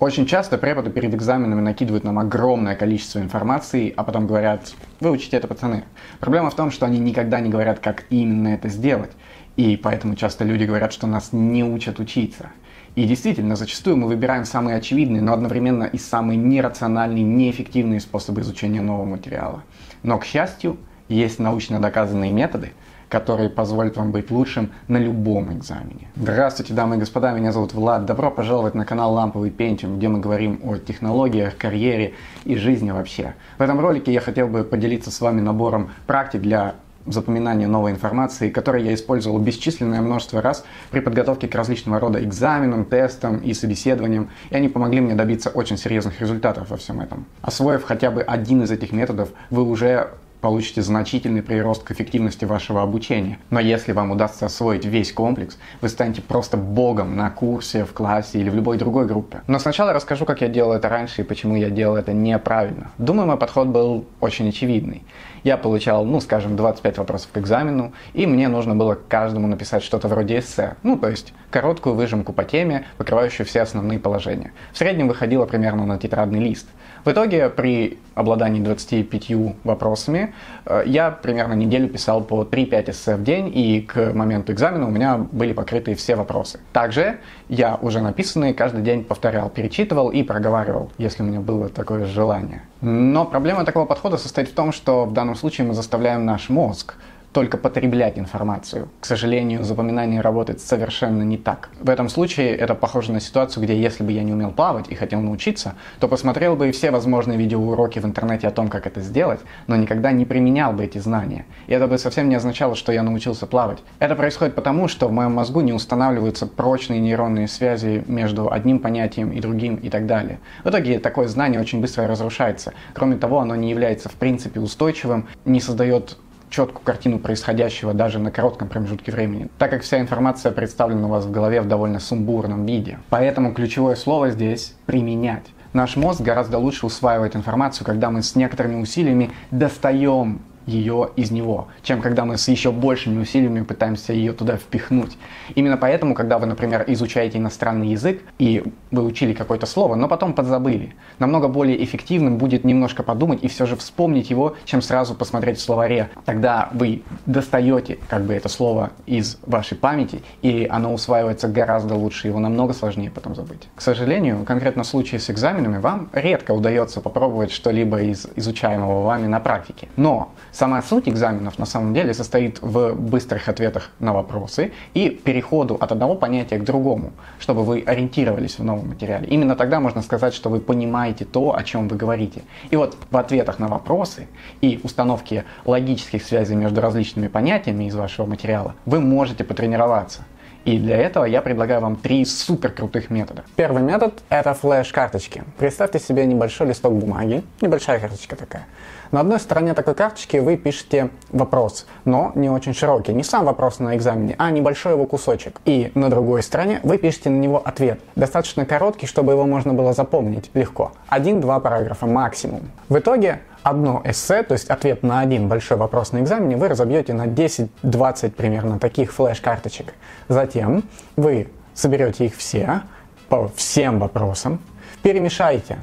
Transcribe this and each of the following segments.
Очень часто преподы перед экзаменами накидывают нам огромное количество информации, а потом говорят, выучите это, пацаны. Проблема в том, что они никогда не говорят, как именно это сделать. И поэтому часто люди говорят, что нас не учат учиться. И действительно, зачастую мы выбираем самые очевидные, но одновременно и самые нерациональные, неэффективные способы изучения нового материала. Но, к счастью, есть научно доказанные методы, которые позволят вам быть лучшим на любом экзамене. Здравствуйте, дамы и господа, меня зовут Влад. Добро пожаловать на канал Ламповый Пентиум, где мы говорим о технологиях, карьере и жизни вообще. В этом ролике я хотел бы поделиться с вами набором практик для запоминания новой информации, которые я использовал бесчисленное множество раз при подготовке к различного рода экзаменам, тестам и собеседованиям, и они помогли мне добиться очень серьезных результатов во всем этом. Освоив хотя бы один из этих методов, вы уже получите значительный прирост к эффективности вашего обучения. Но если вам удастся освоить весь комплекс, вы станете просто богом на курсе, в классе или в любой другой группе. Но сначала расскажу, как я делал это раньше и почему я делал это неправильно. Думаю, мой подход был очень очевидный. Я получал, ну, скажем, 25 вопросов к экзамену, и мне нужно было каждому написать что-то вроде эссе, ну, то есть короткую выжимку по теме, покрывающую все основные положения. В среднем выходило примерно на тетрадный лист. В итоге при обладании 25 вопросами э, я примерно неделю писал по 3-5 эссе в день, и к моменту экзамена у меня были покрыты все вопросы. Также я уже написанные каждый день повторял, перечитывал и проговаривал, если у меня было такое желание. Но проблема такого подхода состоит в том, что в данном случае мы заставляем наш мозг только потреблять информацию. К сожалению, запоминание работает совершенно не так. В этом случае это похоже на ситуацию, где если бы я не умел плавать и хотел научиться, то посмотрел бы и все возможные видеоуроки в интернете о том, как это сделать, но никогда не применял бы эти знания. И это бы совсем не означало, что я научился плавать. Это происходит потому, что в моем мозгу не устанавливаются прочные нейронные связи между одним понятием и другим и так далее. В итоге такое знание очень быстро разрушается. Кроме того, оно не является в принципе устойчивым, не создает четкую картину происходящего даже на коротком промежутке времени, так как вся информация представлена у вас в голове в довольно сумбурном виде. Поэтому ключевое слово здесь – применять. Наш мозг гораздо лучше усваивает информацию, когда мы с некоторыми усилиями достаем ее из него, чем когда мы с еще большими усилиями пытаемся ее туда впихнуть. Именно поэтому, когда вы, например, изучаете иностранный язык, и вы учили какое-то слово, но потом подзабыли, намного более эффективным будет немножко подумать и все же вспомнить его, чем сразу посмотреть в словаре. Тогда вы достаете как бы это слово из вашей памяти, и оно усваивается гораздо лучше, его намного сложнее потом забыть. К сожалению, конкретно в случае с экзаменами вам редко удается попробовать что-либо из изучаемого вами на практике. Но Сама суть экзаменов на самом деле состоит в быстрых ответах на вопросы и переходу от одного понятия к другому, чтобы вы ориентировались в новом материале. Именно тогда можно сказать, что вы понимаете то, о чем вы говорите. И вот в ответах на вопросы и установке логических связей между различными понятиями из вашего материала вы можете потренироваться. И для этого я предлагаю вам три супер крутых метода. Первый метод – это флеш-карточки. Представьте себе небольшой листок бумаги, небольшая карточка такая. На одной стороне такой карточки вы пишете вопрос, но не очень широкий, не сам вопрос на экзамене, а небольшой его кусочек. И на другой стороне вы пишете на него ответ, достаточно короткий, чтобы его можно было запомнить легко. Один-два параграфа максимум. В итоге одно эссе, то есть ответ на один большой вопрос на экзамене, вы разобьете на 10-20 примерно таких флеш-карточек. Затем вы соберете их все по всем вопросам, перемешайте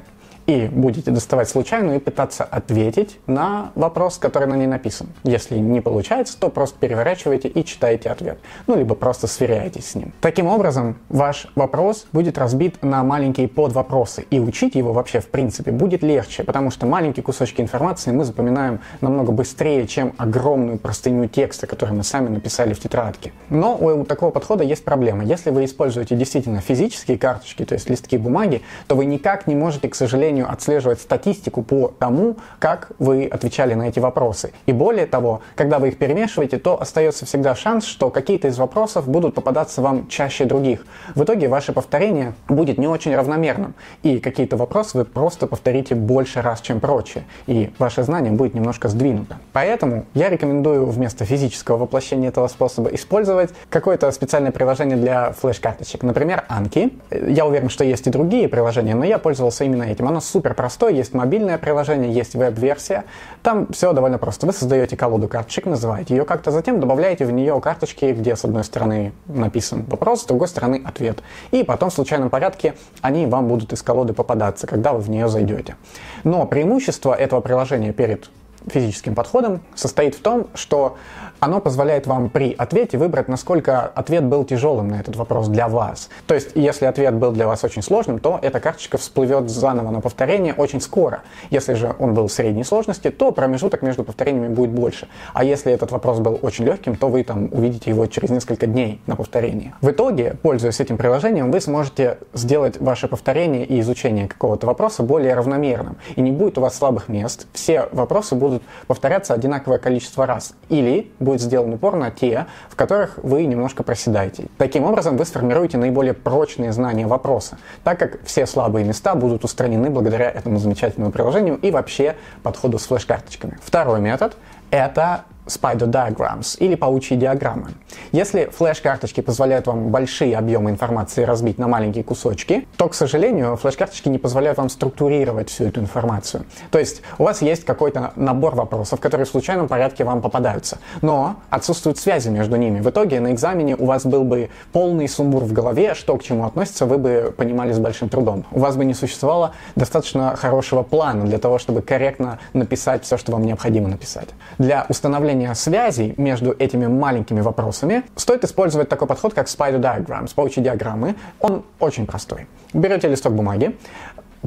и будете доставать случайную и пытаться ответить на вопрос, который на ней написан. Если не получается, то просто переворачиваете и читаете ответ. Ну, либо просто сверяетесь с ним. Таким образом, ваш вопрос будет разбит на маленькие подвопросы, и учить его вообще, в принципе, будет легче, потому что маленькие кусочки информации мы запоминаем намного быстрее, чем огромную простыню текста, который мы сами написали в тетрадке. Но у такого подхода есть проблема. Если вы используете действительно физические карточки, то есть листки бумаги, то вы никак не можете, к сожалению, сожалению, отслеживать статистику по тому, как вы отвечали на эти вопросы. И более того, когда вы их перемешиваете, то остается всегда шанс, что какие-то из вопросов будут попадаться вам чаще других. В итоге ваше повторение будет не очень равномерным, и какие-то вопросы вы просто повторите больше раз, чем прочие, и ваше знание будет немножко сдвинуто. Поэтому я рекомендую вместо физического воплощения этого способа использовать какое-то специальное приложение для флеш-карточек. Например, Anki. Я уверен, что есть и другие приложения, но я пользовался именно этим. Оно супер простой, есть мобильное приложение, есть веб-версия. Там все довольно просто. Вы создаете колоду карточек, называете ее как-то, затем добавляете в нее карточки, где с одной стороны написан вопрос, с другой стороны ответ. И потом в случайном порядке они вам будут из колоды попадаться, когда вы в нее зайдете. Но преимущество этого приложения перед физическим подходом состоит в том, что оно позволяет вам при ответе выбрать, насколько ответ был тяжелым на этот вопрос для вас. То есть, если ответ был для вас очень сложным, то эта карточка всплывет заново на повторение очень скоро. Если же он был средней сложности, то промежуток между повторениями будет больше. А если этот вопрос был очень легким, то вы там увидите его через несколько дней на повторении. В итоге, пользуясь этим приложением, вы сможете сделать ваше повторение и изучение какого-то вопроса более равномерным. И не будет у вас слабых мест. Все вопросы будут повторяться одинаковое количество раз. Или будет сделан упор на те, в которых вы немножко проседаете. Таким образом, вы сформируете наиболее прочные знания вопроса, так как все слабые места будут устранены благодаря этому замечательному приложению и вообще подходу с флеш-карточками. Второй метод — это Spider Diagrams или паучьи диаграммы. Если флеш-карточки позволяют вам большие объемы информации разбить на маленькие кусочки, то, к сожалению, флеш-карточки не позволяют вам структурировать всю эту информацию. То есть у вас есть какой-то набор вопросов, которые в случайном порядке вам попадаются, но отсутствуют связи между ними. В итоге на экзамене у вас был бы полный сумбур в голове, что к чему относится, вы бы понимали с большим трудом. У вас бы не существовало достаточно хорошего плана для того, чтобы корректно написать все, что вам необходимо написать. Для установления установления связей между этими маленькими вопросами, стоит использовать такой подход, как Spider Diagrams, паучьи диаграммы. Он очень простой. Берете листок бумаги,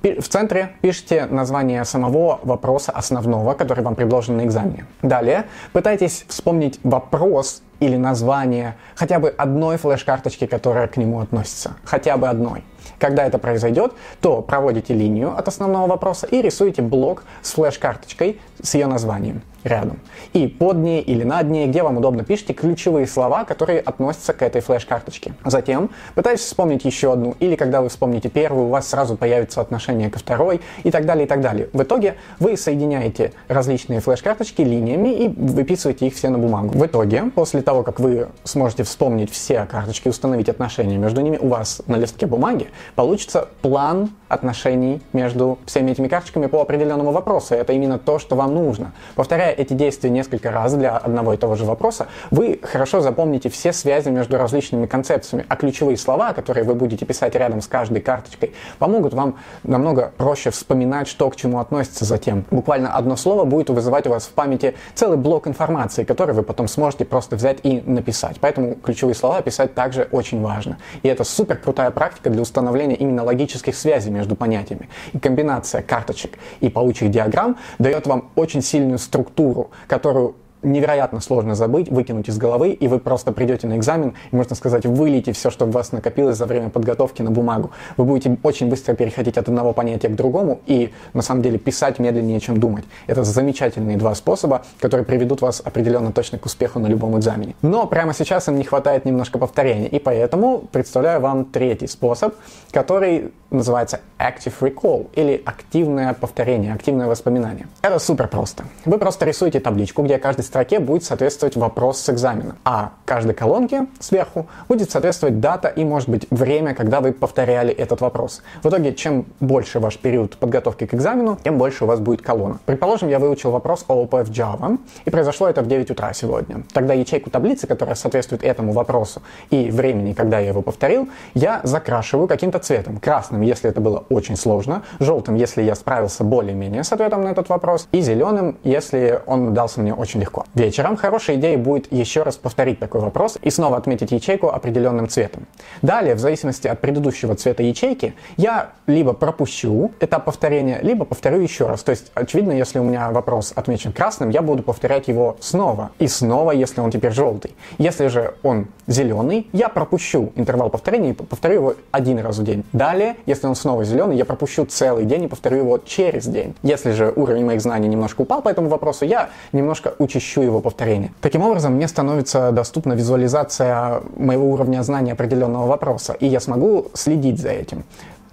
в центре пишите название самого вопроса основного, который вам предложен на экзамене. Далее пытайтесь вспомнить вопрос или название хотя бы одной флеш-карточки, которая к нему относится. Хотя бы одной. Когда это произойдет, то проводите линию от основного вопроса и рисуете блок с флеш-карточкой с ее названием рядом. И под ней или над ней, где вам удобно, пишите ключевые слова, которые относятся к этой флеш-карточке. Затем пытайтесь вспомнить еще одну, или когда вы вспомните первую, у вас сразу появится отношение ко второй, и так далее, и так далее. В итоге вы соединяете различные флеш-карточки линиями и выписываете их все на бумагу. В итоге, после того, как вы сможете вспомнить все карточки, установить отношения между ними, у вас на листке бумаги получится план отношений между всеми этими карточками по определенному вопросу. Это именно то, что вам нужно. Повторяя эти действия несколько раз для одного и того же вопроса, вы хорошо запомните все связи между различными концепциями, а ключевые слова, которые вы будете писать рядом с каждой карточкой, помогут вам намного проще вспоминать, что к чему относится затем. Буквально одно слово будет вызывать у вас в памяти целый блок информации, который вы потом сможете просто взять и написать. Поэтому ключевые слова писать также очень важно. И это супер крутая практика для установления именно логических связей между понятиями. И комбинация карточек и паучьих диаграмм дает вам очень сильную структуру, которую невероятно сложно забыть, выкинуть из головы, и вы просто придете на экзамен, и, можно сказать, вылейте все, что у вас накопилось за время подготовки на бумагу. Вы будете очень быстро переходить от одного понятия к другому и, на самом деле, писать медленнее, чем думать. Это замечательные два способа, которые приведут вас определенно точно к успеху на любом экзамене. Но прямо сейчас им не хватает немножко повторения, и поэтому представляю вам третий способ, который называется Active Recall, или активное повторение, активное воспоминание. Это супер просто. Вы просто рисуете табличку, где каждый строке будет соответствовать вопрос с экзамена, а каждой колонке сверху будет соответствовать дата и, может быть, время, когда вы повторяли этот вопрос. В итоге, чем больше ваш период подготовки к экзамену, тем больше у вас будет колонна. Предположим, я выучил вопрос ООП в Java, и произошло это в 9 утра сегодня. Тогда ячейку таблицы, которая соответствует этому вопросу, и времени, когда я его повторил, я закрашиваю каким-то цветом. Красным, если это было очень сложно, желтым, если я справился более-менее с ответом на этот вопрос, и зеленым, если он дался мне очень легко легко. Вечером хорошей идеей будет еще раз повторить такой вопрос и снова отметить ячейку определенным цветом. Далее, в зависимости от предыдущего цвета ячейки, я либо пропущу этап повторения, либо повторю еще раз. То есть, очевидно, если у меня вопрос отмечен красным, я буду повторять его снова. И снова, если он теперь желтый. Если же он зеленый, я пропущу интервал повторения и повторю его один раз в день. Далее, если он снова зеленый, я пропущу целый день и повторю его через день. Если же уровень моих знаний немножко упал по этому вопросу, я немножко учащу ищу его повторение. Таким образом, мне становится доступна визуализация моего уровня знания определенного вопроса, и я смогу следить за этим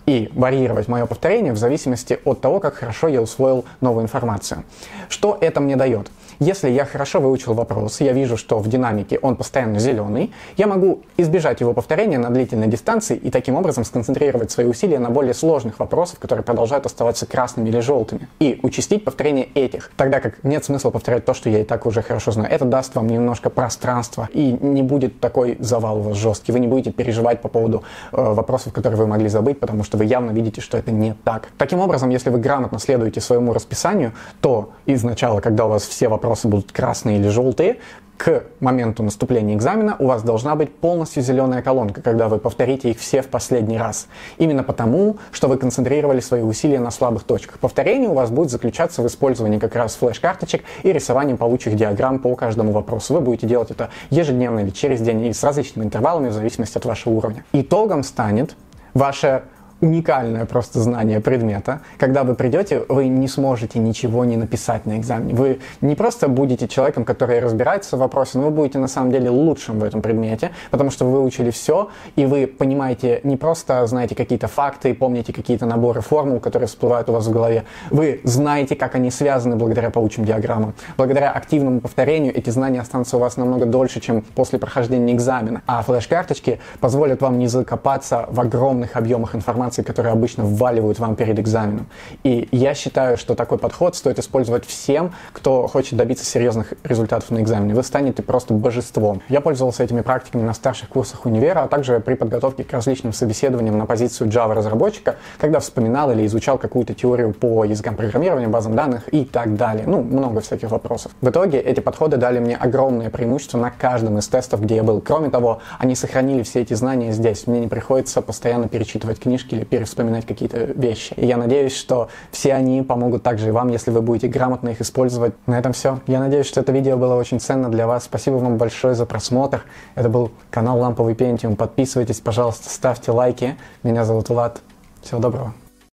и варьировать мое повторение в зависимости от того, как хорошо я усвоил новую информацию. Что это мне дает? Если я хорошо выучил вопрос, я вижу, что в динамике он постоянно зеленый, я могу избежать его повторения на длительной дистанции и таким образом сконцентрировать свои усилия на более сложных вопросах, которые продолжают оставаться красными или желтыми, и участить повторение этих. Тогда как нет смысла повторять то, что я и так уже хорошо знаю. Это даст вам немножко пространства, и не будет такой завал у вас жесткий. Вы не будете переживать по поводу э, вопросов, которые вы могли забыть, потому что вы явно видите, что это не так. Таким образом, если вы грамотно следуете своему расписанию, то изначально, когда у вас все вопросы будут красные или желтые, к моменту наступления экзамена у вас должна быть полностью зеленая колонка, когда вы повторите их все в последний раз. Именно потому, что вы концентрировали свои усилия на слабых точках. Повторение у вас будет заключаться в использовании как раз флеш-карточек и рисовании паучьих диаграмм по каждому вопросу. Вы будете делать это ежедневно или через день и с различными интервалами в зависимости от вашего уровня. Итогом станет ваше уникальное просто знание предмета. Когда вы придете, вы не сможете ничего не написать на экзамене. Вы не просто будете человеком, который разбирается в вопросе, но вы будете на самом деле лучшим в этом предмете, потому что вы выучили все, и вы понимаете не просто знаете какие-то факты, помните какие-то наборы формул, которые всплывают у вас в голове. Вы знаете, как они связаны благодаря паучьим диаграммам. Благодаря активному повторению эти знания останутся у вас намного дольше, чем после прохождения экзамена. А флеш-карточки позволят вам не закопаться в огромных объемах информации, информации, которые обычно вваливают вам перед экзаменом. И я считаю, что такой подход стоит использовать всем, кто хочет добиться серьезных результатов на экзамене. Вы станете просто божеством. Я пользовался этими практиками на старших курсах универа, а также при подготовке к различным собеседованиям на позицию Java-разработчика, когда вспоминал или изучал какую-то теорию по языкам программирования, базам данных и так далее. Ну, много всяких вопросов. В итоге эти подходы дали мне огромное преимущество на каждом из тестов, где я был. Кроме того, они сохранили все эти знания здесь. Мне не приходится постоянно перечитывать книжки или перевспоминать какие-то вещи. И я надеюсь, что все они помогут также и вам, если вы будете грамотно их использовать. На этом все. Я надеюсь, что это видео было очень ценно для вас. Спасибо вам большое за просмотр. Это был канал Ламповый Пентиум. Подписывайтесь, пожалуйста, ставьте лайки. Меня зовут Влад. Всего доброго.